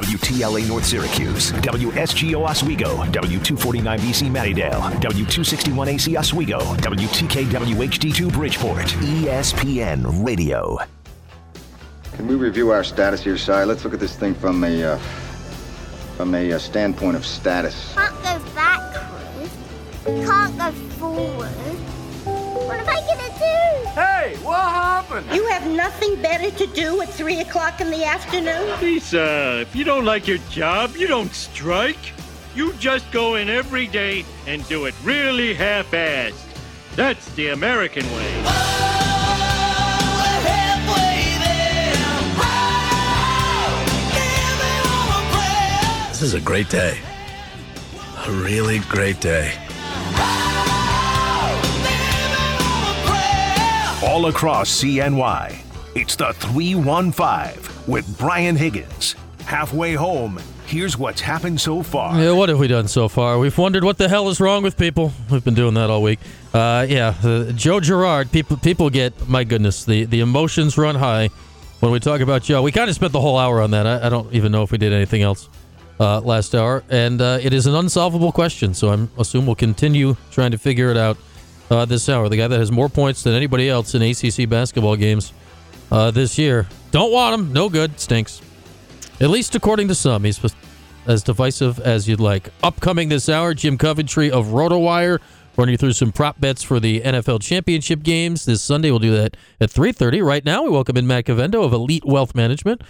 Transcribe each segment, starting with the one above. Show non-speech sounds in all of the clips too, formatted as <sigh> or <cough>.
WTLA North Syracuse, WSGO Oswego, W249BC Mattydale, W261AC Oswego, WTKWHD2 Bridgeport, ESPN Radio. Can we review our status here, Si? Let's look at this thing from a uh, from a uh, standpoint of status. Can't go backwards. Can't go forward. What am I gonna do? Hey, what happened? You have nothing better to do at 3 o'clock in the afternoon? Lisa, if you don't like your job, you don't strike. You just go in every day and do it really half-assed. That's the American way. This is a great day. A really great day. All across CNY, it's the 315 with Brian Higgins. Halfway home, here's what's happened so far. Yeah, what have we done so far? We've wondered what the hell is wrong with people. We've been doing that all week. Uh, yeah, uh, Joe Girard. People, people get my goodness. The the emotions run high when we talk about Joe. We kind of spent the whole hour on that. I, I don't even know if we did anything else uh, last hour, and uh, it is an unsolvable question. So I'm assume we'll continue trying to figure it out uh, this hour. The guy that has more points than anybody else in ACC basketball games uh, this year. Don't want him. No good. Stinks. At least according to some, he's as divisive as you'd like. Upcoming this hour, Jim Coventry of RotoWire running you through some prop bets for the NFL championship games this Sunday. We'll do that at 3.30. Right now, we welcome in Matt Cavendo of Elite Wealth Management.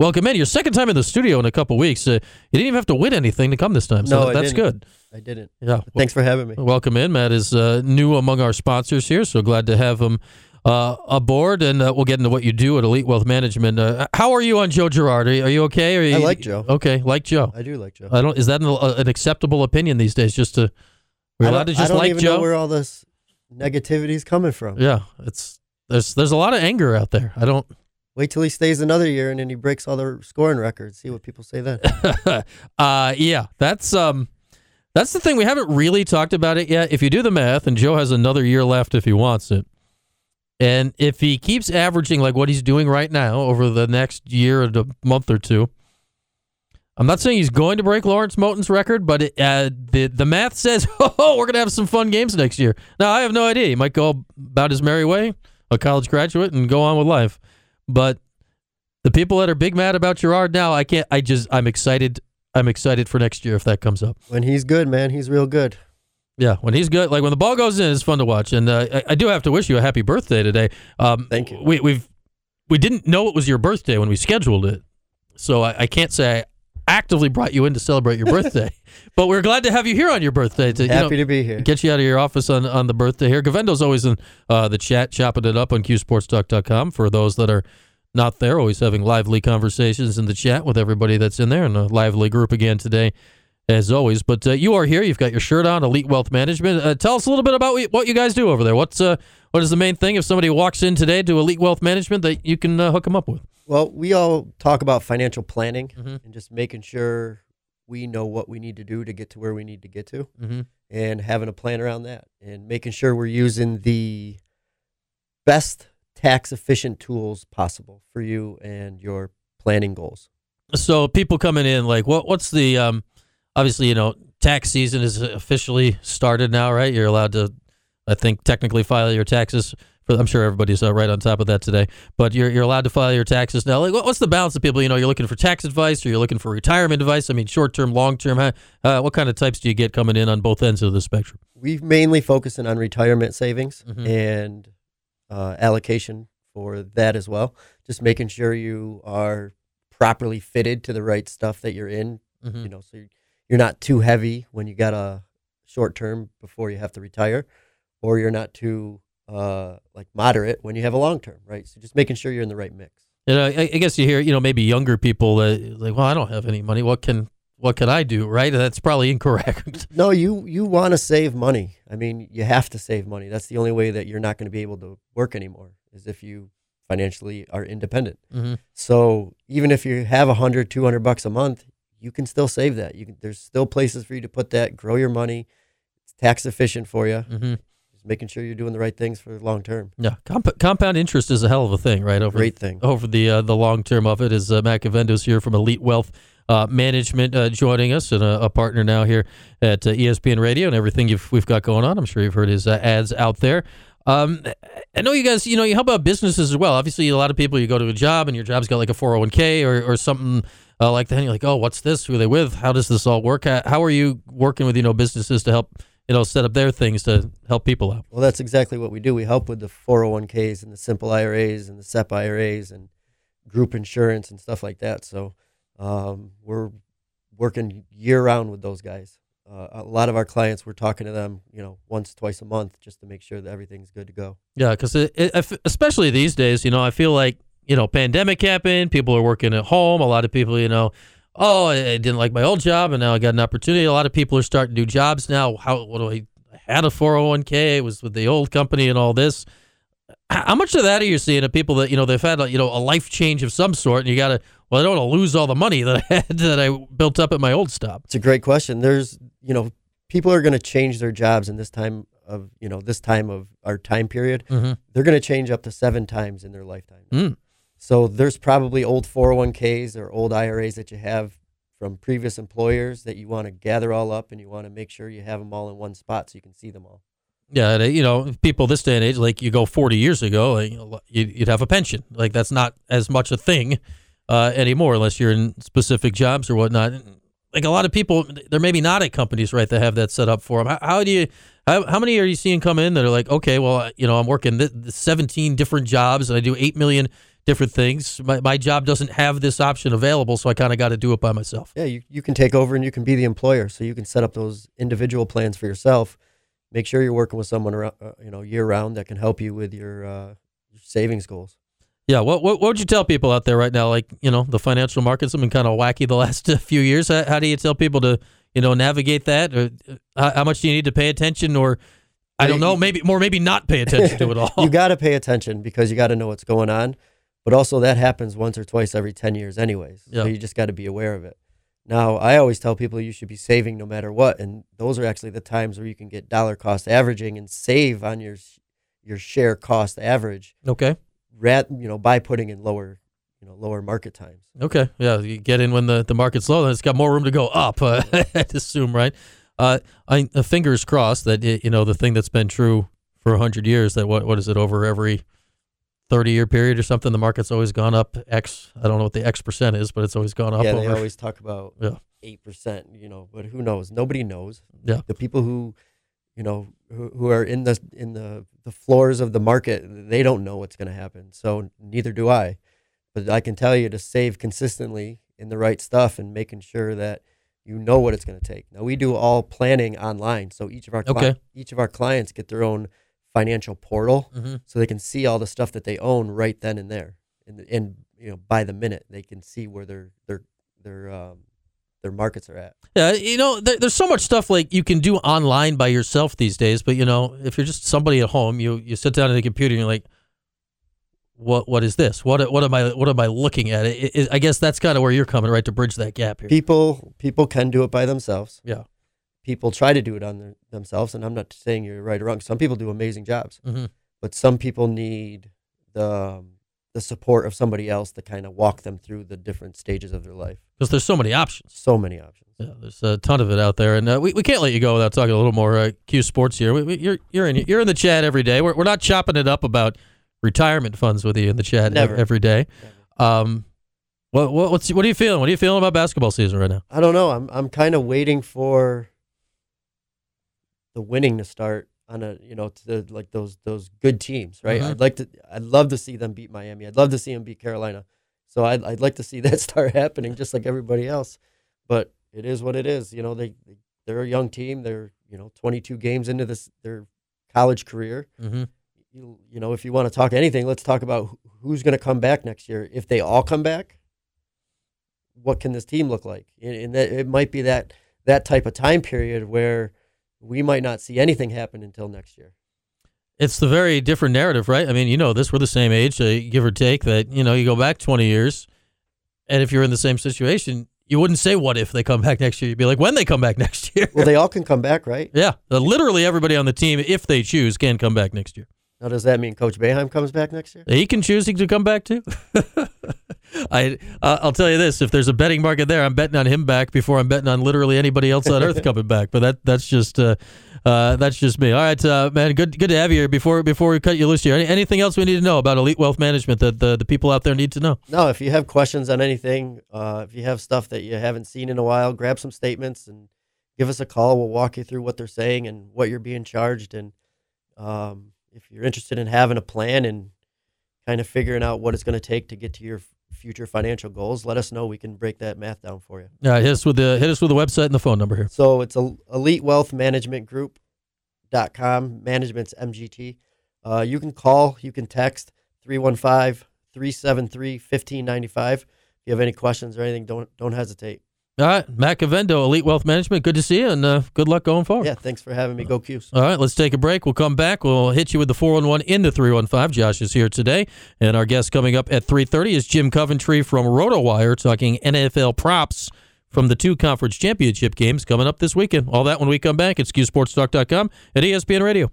Welcome in. Your second time in the studio in a couple weeks. Uh, you didn't even have to win anything to come this time, so No, I that's good. I didn't. Yeah. Thanks for having me. Welcome in. Matt is uh, new among our sponsors here, so glad to have him uh, aboard. And uh, we'll get into what you do at Elite Wealth Management. Uh, how are you on Joe Girard? Are you, are you okay? Are you, I like Joe. Okay, like Joe. I do like Joe. I don't. Is that an, uh, an acceptable opinion these days? Just to we're allowed to just I don't like even Joe. know where all this negativity is coming from. yeah, it's there's there's a lot of anger out there. I don't. Wait till he stays another year and then he breaks all the scoring records. See what people say then. <laughs> uh, yeah, that's um, that's the thing. We haven't really talked about it yet. If you do the math, and Joe has another year left if he wants it, and if he keeps averaging like what he's doing right now over the next year and a month or two, I'm not saying he's going to break Lawrence Moten's record, but it, uh, the the math says, <laughs> oh, we're gonna have some fun games next year. Now I have no idea. He might go about his merry way, a college graduate, and go on with life. But the people that are big mad about Girard now, I can't. I just I'm excited. I'm excited for next year if that comes up. when he's good, man, he's real good. Yeah, when he's good, like when the ball goes in, it's fun to watch. And uh, I, I do have to wish you a happy birthday today. Um, Thank you. We, we've we didn't know it was your birthday when we scheduled it, so I, I can't say I actively brought you in to celebrate your birthday. <laughs> but we're glad to have you here on your birthday. To, you Happy know, to be here. Get you out of your office on, on the birthday here. Gavendo's always in uh, the chat, chopping it up on CuseSportsTalk.com for those that are not there, always having lively conversations in the chat with everybody that's in there, and a lively group again today, as always. But uh, you are here. You've got your shirt on, Elite Wealth Management. Uh, tell us a little bit about what you guys do over there. What's uh, what is the main thing if somebody walks in today to Elite Wealth Management that you can uh, hook them up with? Well, we all talk about financial planning Mhm. and just making sure we know what we need to do to get to where we need to get to Mhm. and having a plan around that and making sure we're using the best tax efficient tools possible for you and your planning goals. So people coming in, like, what what's the um? Obviously, you know, tax season is officially started now, right? You're allowed to, I think, technically file your taxes. I'm sure everybody's uh, right on top of that today, but you're you're allowed to file your taxes now. Like, what's the balance of people? You know, you're looking for tax advice or you're looking for retirement advice. I mean, short term, long term. Uh, what kind of types do you get coming in on both ends of the spectrum? We've mainly focusing on retirement savings Mhm. and uh, allocation for that as well. Just making sure you are properly fitted to the right stuff that you're in. Mhm. You know, so you're not too heavy when you got a short term before you have to retire, or you're not too uh, like moderate when you have a long term, right? So just making sure you're in the right mix. Know, I, I guess you hear, you know, maybe younger people that like, well, I don't have any money. What can what can I do? Right? That's probably <laughs> incorrect. No, you you want to save money. I mean, you have to save money. That's the only way that you're not going to be able to work anymore is if you financially are independent. hmm So even if you have a hundred, two hundred bucks a month, you can still save that. You can, there's still places for you to put that. Grow your money. It's tax efficient for you. hmm Just making sure you're doing the right things for the long term. Yeah, comp- compound interest is a hell of a thing, right? Over Great thing. over the uh, the long term of it. Is uh, Matt Cavendo's here from Elite Wealth uh, Management uh, joining us and a, a, partner now here at uh, ESPN Radio and everything we've got going on. I'm sure you've heard his uh, ads out there. Um, I know you guys, you know, you help out businesses as well. Obviously, a lot of people, you go to a job and your job's got like a 401k or, or something uh, like that. And you're like, oh, what's this? Who are they with? How does this all work? How are you working with, you know, businesses to help, know, set up their things to help people out? Well, that's exactly what we do. We help with the 401ks and the simple IRAs and the SEP IRAs and group insurance and stuff like that. So um, we're working year round with those guys. Uh, a lot of our clients, we're talking to them, you know, once, twice a month, just to make sure that everything's good to go. Yeah, because especially these days, you know, I feel like you know, pandemic happened. People are working at home. A lot of people, you know, oh, I didn't like my old job, and now I got an opportunity. A lot of people are starting new jobs now. How? What do I? I had a 401k. It was with the old company and all this. <clears throat> How much of that are you seeing of people that you know they've had a, you know a life change of some sort, and you got to well, I don't want to lose all the money that I <laughs> had that I built up at my old stop. It's a great question. There's you know people are going to change their jobs in this time of you know this time of our time period. Mm-hmm. They're going to change up to seven times in their lifetime. Mm. So there's probably old 401ks or old IRAs that you have from previous employers that you want to gather all up and you want to make sure you have them all in one spot so you can see them all. Yeah, you know, people this day and age, like you go 40 years ago, you'd have a pension. Like that's not as much a thing uh, anymore unless you're in specific jobs or whatnot. Like a lot of people, they're maybe not at companies, right, that have that set up for them. How, how do you, how, how many are you seeing come in that are like, okay, well, you know, I'm working th- 17 different jobs and I do 8 million different things. My, my job doesn't have this option available, so I kind of got to do it by myself. Yeah, you, you can take over and you can be the employer, so you can set up those individual plans for yourself. Make sure you're working with someone around, uh, you know, year round that can help you with your, uh, your savings goals. Yeah, what, what, what would you tell people out there right now? Like you know, the financial markets have been kind of wacky the <laughs> last few years. How, how, do you tell people to you know navigate that? Or uh, how, how much do you need to pay attention? Or I don't know, <laughs> maybe more, maybe not pay attention to it <laughs> all. you got to pay attention because you got to know what's going on. But also that happens once or twice every 10 years anyways. So you just got to be aware of it. Now, I always tell people you should be saving no matter what, and those are actually the times where you can get dollar cost averaging and save on your your share cost average. Okay. Rat, you know, by putting in lower, you know, lower market times. Okay. Yeah, you get in when the the market's low, then it's got more room to go up. <laughs> Uh, I'd assume, right? Uh, I uh, fingers crossed that you know the thing that's been true for hundred years that what what is it over every 30 year period or something, the market's always gone up X. I don't know what the X percent is, but it's always gone up. Yeah, over. they always talk about <laughs> yeah. 8%, you know, but who knows? Nobody knows. Yeah. The people who, you know, who, who are in the in the, the floors of the market, they don't know what's going to happen. So neither do I. But I can tell you to save consistently in the right stuff and making sure that you know what it's going to take. Now we do all planning online, so each of our okay. each of our clients get their own financial portal mm-hmm. so they can see all the stuff that they own right then and there. And, and you know by the minute they can see where their their their um, their markets are at. Yeah you know there, there's so much stuff like you can do online by yourself these days but you know if you're just somebody at home you you sit down at the computer and you're like what what is this? What what am i what am i looking at? It, it, i guess that's kind of where you're coming right to bridge that gap here. People people can do it by themselves. Yeah people try to do it on their, themselves, and I'm not saying you're right or wrong. Some people do amazing jobs, mm-hmm. but some people need the um, the support of somebody else to kind of walk them through the different stages of their life. Because there's so many options. So many options. Yeah, there's a ton of it out there, and uh, we, we can't let you go without talking a little more uh, Cuse Sports here. We, we, you're you're in you're in the chat every day. We're we're not chopping it up about retirement funds with you in the chat Never. every day. Never. Um, what what what's what are you feeling? What are you feeling about basketball season right now? I don't know. I'm I'm kind of waiting for the winning to start on a you know to like those those good teams, right? Mhm. I'd like to I'd love to see them beat Miami. I'd love to see them beat Carolina. So I'd I'd like to see <laughs> that start happening just like everybody else. But it is what it is. You know, they they're a young team. They're, you know, 22 games into this their college career. Mm-hmm. You, you know, if you want to talk anything, let's talk about who's going to come back next year. If they all come back, what can this team look like? And, and that it might be that that type of time period where we might not see anything happen until next year. It's the very different narrative, right? I mean, you know this. We're the same age, uh, give or take. That you know, you go back 20 years, and if you're in the same situation, you wouldn't say what if they come back next year. You'd be like, when they come back <laughs> next year. Well, they all can come back, right? yeah, uh, literally everybody on the team, if they choose, can come back next year. Now, does that mean Coach Boeheim comes back next year? He can choose to come back too. <laughs> I uh, I'll tell you this: if there's a betting market there, I'm betting on him back before I'm betting on literally anybody else on earth coming back. But that that's just uh, uh, that's just me. All right, uh, man. Good good to have you here. Before before we cut you loose here, Any, anything else we need to know about Elite Wealth Management that the, the people out there need to know? No, if you have questions on anything, uh, if you have stuff that you haven't seen in a while, grab some statements and give us a call. We'll walk you through what they're saying and what you're being charged. And um, if you're interested in having a plan and kind of figuring out what it's going to take to get to your future financial goals, let us know. We can break that math down for you. Yeah, hit us with the hit us with the website and the phone number here. So it's a Elite Wealth Management Group.com. Management's MGT. Uh, you can call, you can text 315 373 1595. If you have any questions or anything, don't don't hesitate. All right, Matt Cavendo, Elite Wealth Management. Good to see you, and uh, good luck going forward. Yeah, thanks for having me. Go Qs. All right, let's take a break. We'll come back. We'll hit you with the 411 into 315. Josh is here today, and our guest coming up at 3:30 is Jim Coventry from RotoWire talking NFL props from the two conference championship games coming up this weekend. All that when we come back at CuseSportsTalk.com at ESPN Radio.